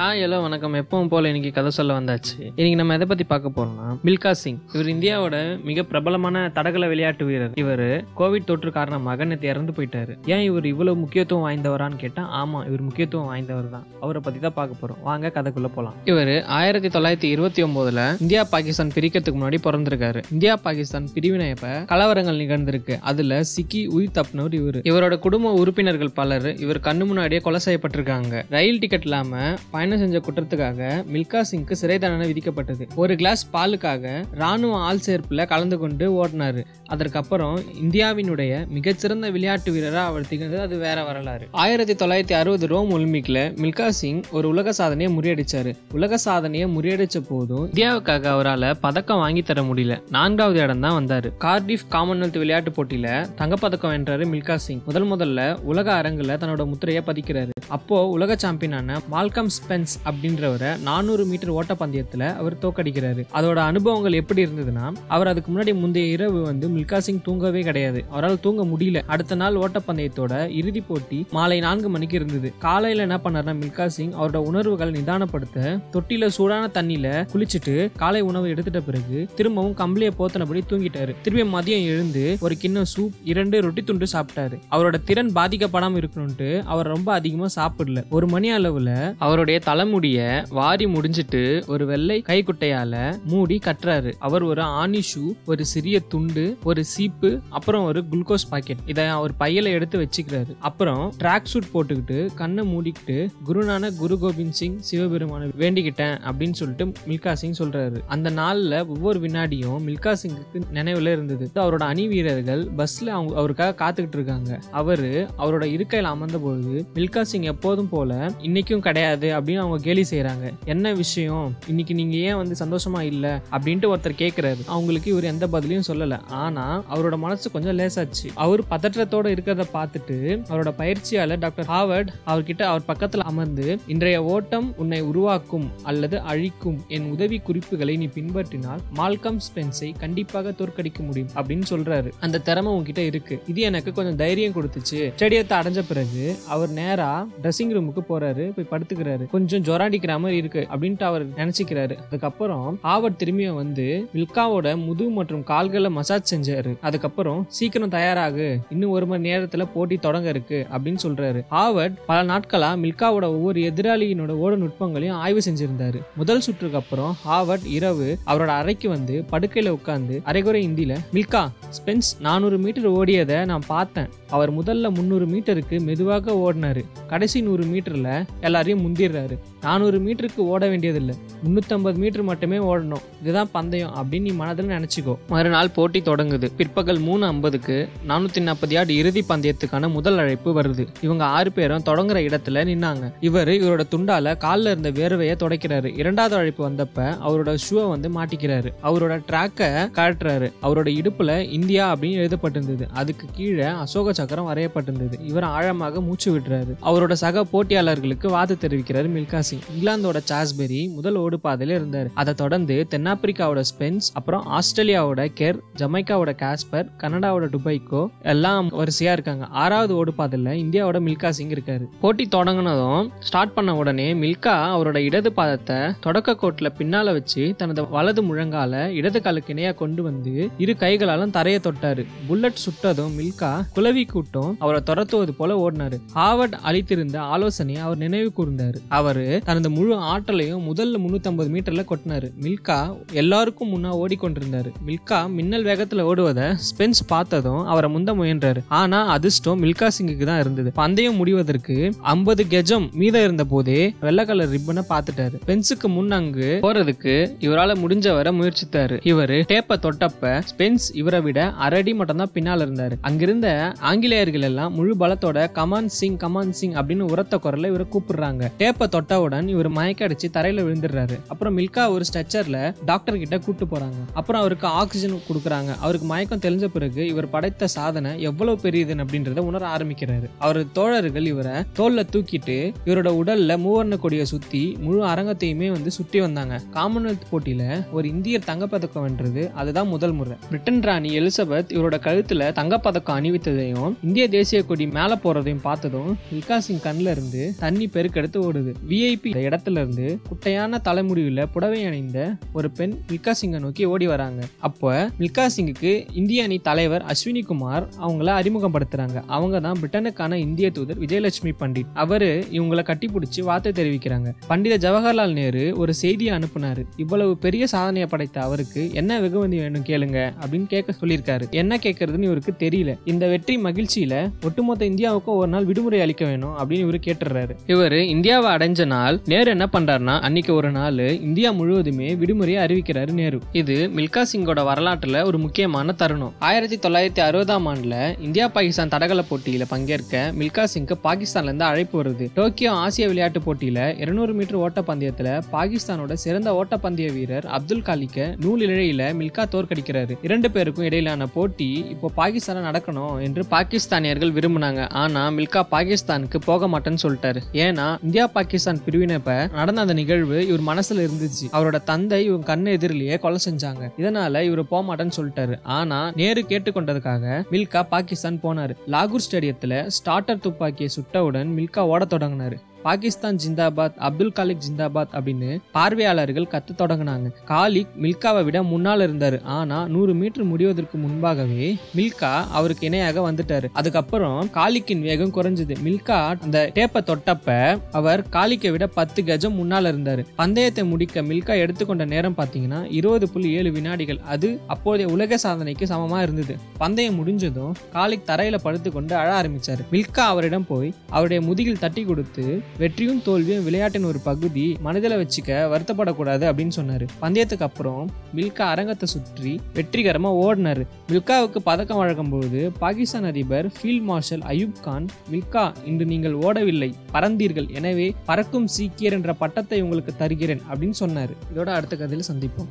Hi hello வணக்கம். எப்பவும் போல இன்னைக்கு கதை சொல்ல வந்தாச்சு. இன்னைக்கு நம்ம எதை பத்தி பார்க்க போறோம்னா மில்கா சிங். இவர் இந்தியாவோட மிக பிரபலமான தடகள விளையாட்டு வீரர். இவர் கோவிட் தொற்று காரணமாக நேற்று இறந்து போயிட்டாரு. ஏன் இவர் இவ்வளவு முக்கியத்துவம் வாய்ந்தவரான்னு கேட்டா ஆமா இவர் முக்கியத்துவம் வாய்ந்தவர் தான். அவரை பத்தி தான் பார்க்க போறோம். வாங்க கதைக்குள்ள போலாம். இவர் ஆயிரத்தி தொள்ளாயிரத்தி இருபத்தி ஒன்பதுல இந்தியா பாகிஸ்தான் பிரிக்கிறதுக்கு முன்னாடி பிறந்திருக்காரு. இந்தியா பாகிஸ்தான் பிரிவினையப்ப கலவரங்கள் நிகழ்ந்திருக்கு. அதுல சிக்கி உயிர் தப்புனவர் இவர். இவரோட குடும்ப உறுப்பினர்கள் பலர் இவர் கண்ணு முன்னாடியே கொலை செய்யப்பட்டிருக்காங்க. ரயில் டிக்கெட் இல்லாம பயணம் செஞ்ச குற்றத்துக்காக மில்கா சிங்க்கு சிறை தண்டனை விதிக்கப்பட்டது. ஒரு கிளாஸ் பாலுக்காக ராணுவ ஆள் சேர்ப்புல கலந்து கொண்டு ஓடினாரு. அதற்கப்புறம் இந்தியாவினுடைய மிகச்சிறந்த விளையாட்டு வீரராக அவர் திகழ்ந்தது அது வேற வரலாறு. ஆயிரத்தி தொள்ளாயிரத்தி அறுபது ரோம் ஒலிம்பிக்ல மில்கா சிங் ஒரு உலக சாதனையை முறியடிச்சாரு. உலக சாதனையை முறியடிச்ச போதும் இந்தியாவுக்காக அவரால் பதக்கம் வாங்கி தர முடியல. நான்காவது இடம் தான் வந்தாரு. கார்டிஃப் காமன்வெல்த் விளையாட்டு போட்டியில தங்கப்பதக்கம் வென்றாரு மில்கா சிங். முதல் முதல்ல உலக அரங்குல தன்னோட முத்திரையை பதிக்கிறாரு. அப்போ உலக சாம்பியனான மால்கம் ஸ்பென் ஸ்பென்ஸ் அப்படின்றவரை நானூறு மீட்டர் ஓட்டப்பந்தயத்தில் அவர் தோக்கடிக்கிறாரு. அதோட அனுபவங்கள் எப்படி இருந்ததுன்னா அவர் அதுக்கு முன்னாடி முந்தைய இரவு வந்து மில்கா சிங் தூங்கவே கிடையாது. அவரால் தூங்க முடியல. அடுத்த நாள் ஓட்டப்பந்தயத்தோட இறுதி போட்டி மாலை நான்கு மணிக்கு இருந்தது. காலையில என்ன பண்ணார்னா மில்கா சிங் அவரோட உணர்வுகள் நிதானப்படுத்த தொட்டில சூடான தண்ணியில குளிச்சுட்டு காலை உணவு எடுத்துட்ட பிறகு திரும்பவும் கம்பளியை போத்தனபடி தூங்கிட்டாரு. திரும்பி மதியம் எழுந்து ஒரு கிண்ணம் சூப் இரண்டு ரொட்டி துண்டு சாப்பிட்டாரு. அவரோட திறன் பாதிக்கப்படாம இருக்கணும்ட்டு அவர் ரொம்ப அதிகமா சாப்பிடல. ஒரு மணி அளவுல அவருடைய தலைமுடிய வாரி முடிஞ்சிட்டு ஒரு வெள்ளை கைக்குட்டையால மூடி கட்டுறாரு. அவர் ஒரு ஆணி ஷூ ஒரு சிறிய துண்டு ஒரு சீப்பு அப்புறம் ஒரு குளுக்கோஸ் பாக்கெட். இதை அவர் பையில எடுத்து வச்சுக்கிறாரு. அப்புறம் ட்ராக் சூட் போட்டுக்கிட்டு கண்ணை மூடிக்கிட்டு குருநானக் குரு கோபிந்த் சிங் சிவபெருமான வேண்டிக்கிட்டேன் அப்படின்னு சொல்லிட்டு மில்கா சிங் சொல்றாரு. அந்த நாள்ல ஒவ்வொரு வினாடியும் மில்கா சிங்குக்கு நினைவுல இருந்தது. அவரோட அணி வீரர்கள் பஸ்ல அவங்க அவருக்காக காத்துக்கிட்டு இருக்காங்க. அவரு அவரோட இருக்கையில் அமர்ந்த பொழுது மில்கா சிங் எப்போதும் போல இன்னைக்கும் கிடையாது அப்படின்னு அவங்க கேலி செய்கிறாங்க என்ன விஷயம்? இன்னைக்கு நீங்கள் ஏன் வந்து சந்தோஷமா இல்லை? அப்படின்ட்டு ஒருத்தர் கேட்குறாரு அவங்களுக்கு இவர் எந்த பதிலையும் சொல்லலை. ஆனால் அவரோட மனசு கொஞ்சம் லேசாச்சு. அவர் பதற்றத்தோட இருக்கிறத பார்த்துட்டு அவரோட பயிற்சியாளர் டாக்டர் ஹாவர்ட் அவர்கிட்ட அவர் பக்கத்தில் அமர்ந்து இன்றைய ஓட்டம் உன்னை உருவாக்கும் அல்லது அழிக்கும். என் உதவி குறிப்புகளை நீ பின்பற்றினால் மால்கம் ஸ்பென்ஸை கண்டிப்பாக தோற்கடிக்க முடியும். அப்படின்னு சொல்றாரு. அந்த திறமை உங்ககிட்ட இருக்கு. இது எனக்கு கொஞ்சம் தைரியம் கொடுத்துச்சு. ஸ்டேடியத்தை அடைஞ்ச பிறகு அவர் நேரா ட்ரெஸ்ஸிங் ரூமுக்கு போறாரு போய் படுத்துக்கிறாரு. கொஞ்சம் ஜொராடிக்கிற மாதிரி இருக்கு அப்படின்ட்டு அவர் நினைச்சுக்கிறாரு. அதுக்கப்புறம் ஆவர்ட் திரும்பியும் வந்து மில்காவோட முதுகு மற்றும் கால்களை மசாஜ் செஞ்சாரு. அதுக்கப்புறம் சீக்கிரம் தயாராகு. இன்னும் ஒரு மணி நேரத்துல போட்டி தொடங்க இருக்கு அப்படின்னு சொல்றாரு. ஆவர்ட் பல நாட்களா மில்காவோட ஒவ்வொரு எதிராளியினோட ஓட நுட்பங்களையும் ஆய்வு செஞ்சிருந்தாரு. முதல் சுற்றுக்கு அப்புறம் ஹாவர்ட் இரவு அவரோட அறைக்கு வந்து படுக்கையில உட்கார்ந்து அரைகுறை இந்தியில மில்கா ஸ்பென்ஸ் நானூறு மீட்டர் ஓடியதை நான் பார்த்தேன். அவர் முதல்ல முந்நூறு மீட்டருக்கு மெதுவாக ஓடினாரு. கடைசி நூறு மீட்டர்ல எல்லாரையும் முந்திடுறாரு நானூறு மீட்டருக்கு ஓட வேண்டியதில்லை. முன்னூத்தம்பது மீட்டர் மட்டுமே ஓடணும். இதுதான் பந்தயம் அப்படின்னு நீ மனதில் நினச்சிக்கோ. மறுநாள் போட்டி தொடங்குது. பிற்பகல் மூணு ஐம்பதுக்கு நானூத்தி நாற்பது யார்டு இறுதி பந்தயத்துக்கான முதல் அழைப்பு வருது. இவங்க ஆறு பேரும் தொடங்குற இடத்துல நின்னாங்க. இவர் இவரோட துண்டால காலில் இருந்த வேர்வையை தொடக்கிறாரு. இரண்டாவது அழைப்பு வந்தப்ப அவரோட ஷூவை வந்து மாட்டிக்கிறாரு. அவரோட ட்ராக்கை காட்டுறாரு அவரோட இடுப்புல இந்தியா அப்படின்னு எழுதப்பட்டிருந்தது. அதுக்கு கீழே அசோக சக்கரம் வரையப்பட்டிருந்தது. இவர் ஆழமாக மூச்சு விடுறாரு அவரோட சக போட்டியாளர்களுக்கு வாது தெரிவிக்கிறாரு மில்கா சிங். இங்கிலாந்தோட சாஸ்பெரி முதல் ஓடு பாதையில இருந்தார். அதை தொடர்ந்து தென்னாப்பிரிக்காவோட ஸ்பென்ஸ் அப்புறம் ஆஸ்திரேலியாவோட கெர் ஜமைக்காவோட காஸ்பர் கனடாவோட டுபைக்கோ எல்லாம் வரிசையா இருக்காங்க. ஆறாவது ஓடு பாதையில இந்தியாவோட மில்கா சிங் இருக்காரு. போட்டி தொடங்கினதும் ஸ்டார்ட் பண்ண உடனே மில்கா அவரோட இடது பாதத்தை தொடக்க கோட்டில் பின்னால வச்சு தனது வலது முழங்கால இடது காலுக்கு இணையா கொண்டு வந்து இரு கைகளாலும் தரையை தொட்டாரு. புல்லட் சுட்டதும் மில்கா குலவி கூட்டம் அவரை துரத்துவது போல ஓடினாரு. ஹாவர்ட் அளித்திருந்த ஆலோசனையை அவர் நினைவு கூர்ந்தாரு. அவரு தனது முழு ஆற்றலையும் முதல்ல நூற்றம்பது மீட்டரில் கொட்டினாரு. மில்கா எல்லாருக்கும் முன்னா ஓடிக்கொண்டிருந்தாரு. மில்கா மின்னல் வேகத்தில் ஓடுவதை ஸ்பென்ஸ் பார்த்ததும் அவரை முந்த முயன்றாரு. ஆனால் அதிர்ஷ்டம் மில்கா சிங்குக்கு தான் இருந்தது. பந்தயம் முடிவதற்கு 50 கெஜம் மீதம் இருந்த போதே வெள்ளை கலர் ரிப்பனை பார்த்துட்டாரு. ஸ்பென்ஸுக்கு முன் அங்கு போறதுக்கு இவரால் முடிஞ்ச வர முயற்சித்தாரு. இவரு டேப்பை தொட்டப்ப ஸ்பென்ஸ் இவரை விட அரடி மட்டும் தான் இருந்தார். இருந்தாரு அங்கிருந்த ஆங்கிலேயர்கள் எல்லாம் முழு பலத்தோட கமான் சிங் கமான் சிங் அப்படின்னு உரத்த குரல்ல இவரை கூப்பிடுறாங்க. டேப்பை தொட்டவுடன் இவர் மயக்க அடிச்சு தரையில விழுந்துடுறாரு. அப்புறம் மில்கா ஒரு ஸ்ட்ரெச்சர்ல டாக்டர் கிட்ட கூட்டு போறாங்க. அப்புறம் அவருக்கு ஆக்சிஜன் கொடுக்குறாங்க. அவருக்கு மயக்கம் தெரிஞ்ச பிறகு இவர் படைத்த சாதனை எவ்வளவு பெரியதுன்னு அப்படின்றத உணர ஆரம்பிக்கிறாரு. அவரது தோழர்கள் இவரை தோல்ல தூக்கிட்டு இவரோட உடல்ல மூவர்ண கொடியை சுத்தி முழு அரங்கத்தையுமே வந்து சுற்றி வந்தாங்க. காமன்வெல்த் போட்டியில ஒரு இந்தியர் தங்கப்பதக்கம் வென்றது அதுதான் முதல் முறை. பிரிட்டன் ராணி எலிசபெத் இவரோட கழுத்துல தங்கப்பதக்கம் அணிவித்ததையும் இந்திய தேசிய கொடி மேல போறதையும் பார்த்ததும் மில்கா சிங் கண்ணுல இருந்து தண்ணி பெருக்கெடுத்து ஓடுது. விஐபி இடத்துல இருந்து குட்டையான தலை தலைமுடிவில் புடவை அணிந்த ஒரு பெண் மில்கா சிங்கை நோக்கி ஓடி வராங்க. அப்போ மில்கா சிங்குக்கு இந்திய அணி தலைவர் அஸ்வினி குமார் அவங்கள அறிமுகப்படுத்துறாங்க. அவங்க தான் பிரிட்டனுக்கான இந்திய தூதர் விஜயலட்சுமி பண்டிட். அவரு இவங்களை கட்டிப்பிடிச்சு வார்த்தை தெரிவிக்கிறாங்க. பண்டித ஜவஹர்லால் நேரு ஒரு செய்தியை அனுப்புனாரு. இவ்வளவு பெரிய சாதனையை படைத்த அவருக்கு என்ன வெகுமதி வேணும் கேளுங்க அப்படின்னு கேட்க சொல்லியிருக்காரு. என்ன கேட்கறதுன்னு இவருக்கு தெரியல. இந்த வெற்றி மகிழ்ச்சியில ஒட்டுமொத்த இந்தியாவுக்கும் ஒரு நாள் விடுமுறை அளிக்க வேணும் அப்படின்னு இவரு கேட்டுறாரு இவர் இந்தியாவை அடைஞ்ச நாள் நேரு என்ன பண்றாருன்னா அன்னைக்கு ஒரு நாள் இந்தியா முழுவதுமே விடுமுறையை அறிவிக்கிறாரு நேரு. இது மில்கா சிங்கோட வரலாற்றில் ஒரு முக்கியமான தருணம். ஆயிரத்தி தொள்ளாயிரத்தி அறுபதாம் ஆண்டில் இந்தியா பாகிஸ்தான் தடகள போட்டியில் பங்கேற்க மில்கா சிங்க்கு பாகிஸ்தான்லேருந்து அழைப்பு வருது. டோக்கியோ ஆசிய விளையாட்டு போட்டியில 200 மீட்டர் ஓட்ட பாகிஸ்தானோட சிறந்த ஓட்டப்பந்தய வீரர் அப்துல் காலிக்க நூல் இழையில மில்கா தோற்கடிக்கிறாரு. இரண்டு பேருக்கும் இடையிலான போட்டி இப்போ பாகிஸ்தான்ல நடக்கணும் என்று பாகிஸ்தானியர்கள் விரும்பினாங்க. ஆனா மில்கா பாகிஸ்தானுக்கு போக மாட்டேன்னு சொல்லிட்டாரு. ஏன்னா இந்தியா பாகிஸ்தான் பிரிவினப்ப நடந்த அந்த நிகழ்வு இவர் மனசுல இருந்துச்சு. அவரோட தந்தை இவன் கண்ணு எதிரிலேயே கொலை செஞ்சாங்க. இதனால இவர் போக மாட்டேன்னு சொல்லிட்டாரு. ஆனா நேரு கேட்டுக்கொண்டதுக்காக மில்கா பாகிஸ்தான் போனாரு. லாகூர் ஸ்டேடியத்துல ஸ்டார்டர் துப்பாக்கியை சுட்டவுடன் மில்கா ஓட தொடங்கினாரு. பாகிஸ்தான் ஜிந்தாபாத் அப்துல் காலிக் ஜிந்தாபாத் அப்படின்னு பார்வையாளர்கள் கத்த தொடங்கினாங்க. காலிக் மில்காவை விட முன்னால் இருந்தாரு. ஆனா நூறு மீட்டர் முடிவதற்கு முன்பாகவே மில்கா அவருக்கு இணையாக வந்துட்டாரு. அதுக்கப்புறம் காலிக்கின் வேகம் குறைஞ்சது. மில்கா அந்த டேப்பை தொட்டப்ப அவர் காலிக்கை விட பத்து கஜம் முன்னால் இருந்தாரு. பந்தயத்தை முடிக்க மில்கா எடுத்துக்கொண்ட நேரம் பார்த்தீங்கன்னா இருபது புள்ளி ஏழு வினாடிகள். அது அப்போதைய உலக சாதனைக்கு சமமா இருந்தது. பந்தயம் முடிஞ்சதும் காலிக் தரையில படுத்துக்கொண்டு அழ ஆரம்பிச்சாரு. மில்கா அவரிடம் போய் அவருடைய முதுகில் தட்டி கொடுத்து வெற்றியும் தோல்வியும் விளையாட்டின் ஒரு பகுதி மனதில் வச்சுக்க வருத்தப்படக்கூடாது அப்படின்னு சொன்னார். பந்தயத்துக்கு அப்புறம் மில்கா அரங்கத்தை சுற்றி வெற்றிகரமாக ஓடினாரு. மில்காவுக்கு பதக்கம் வழங்கும்போது பாகிஸ்தான் அதிபர் ஃபீல்ட் மார்ஷல் அயூப் கான் மில்கா இன்று நீங்கள் ஓடவில்லை பறந்தீர்கள். எனவே பறக்கும் சீக்கியர் என்ற பட்டத்தை உங்களுக்கு தருகிறேன் அப்படின்னு சொன்னார். இதோட அடுத்த கதையில் சந்திப்போம்.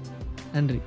நன்றி.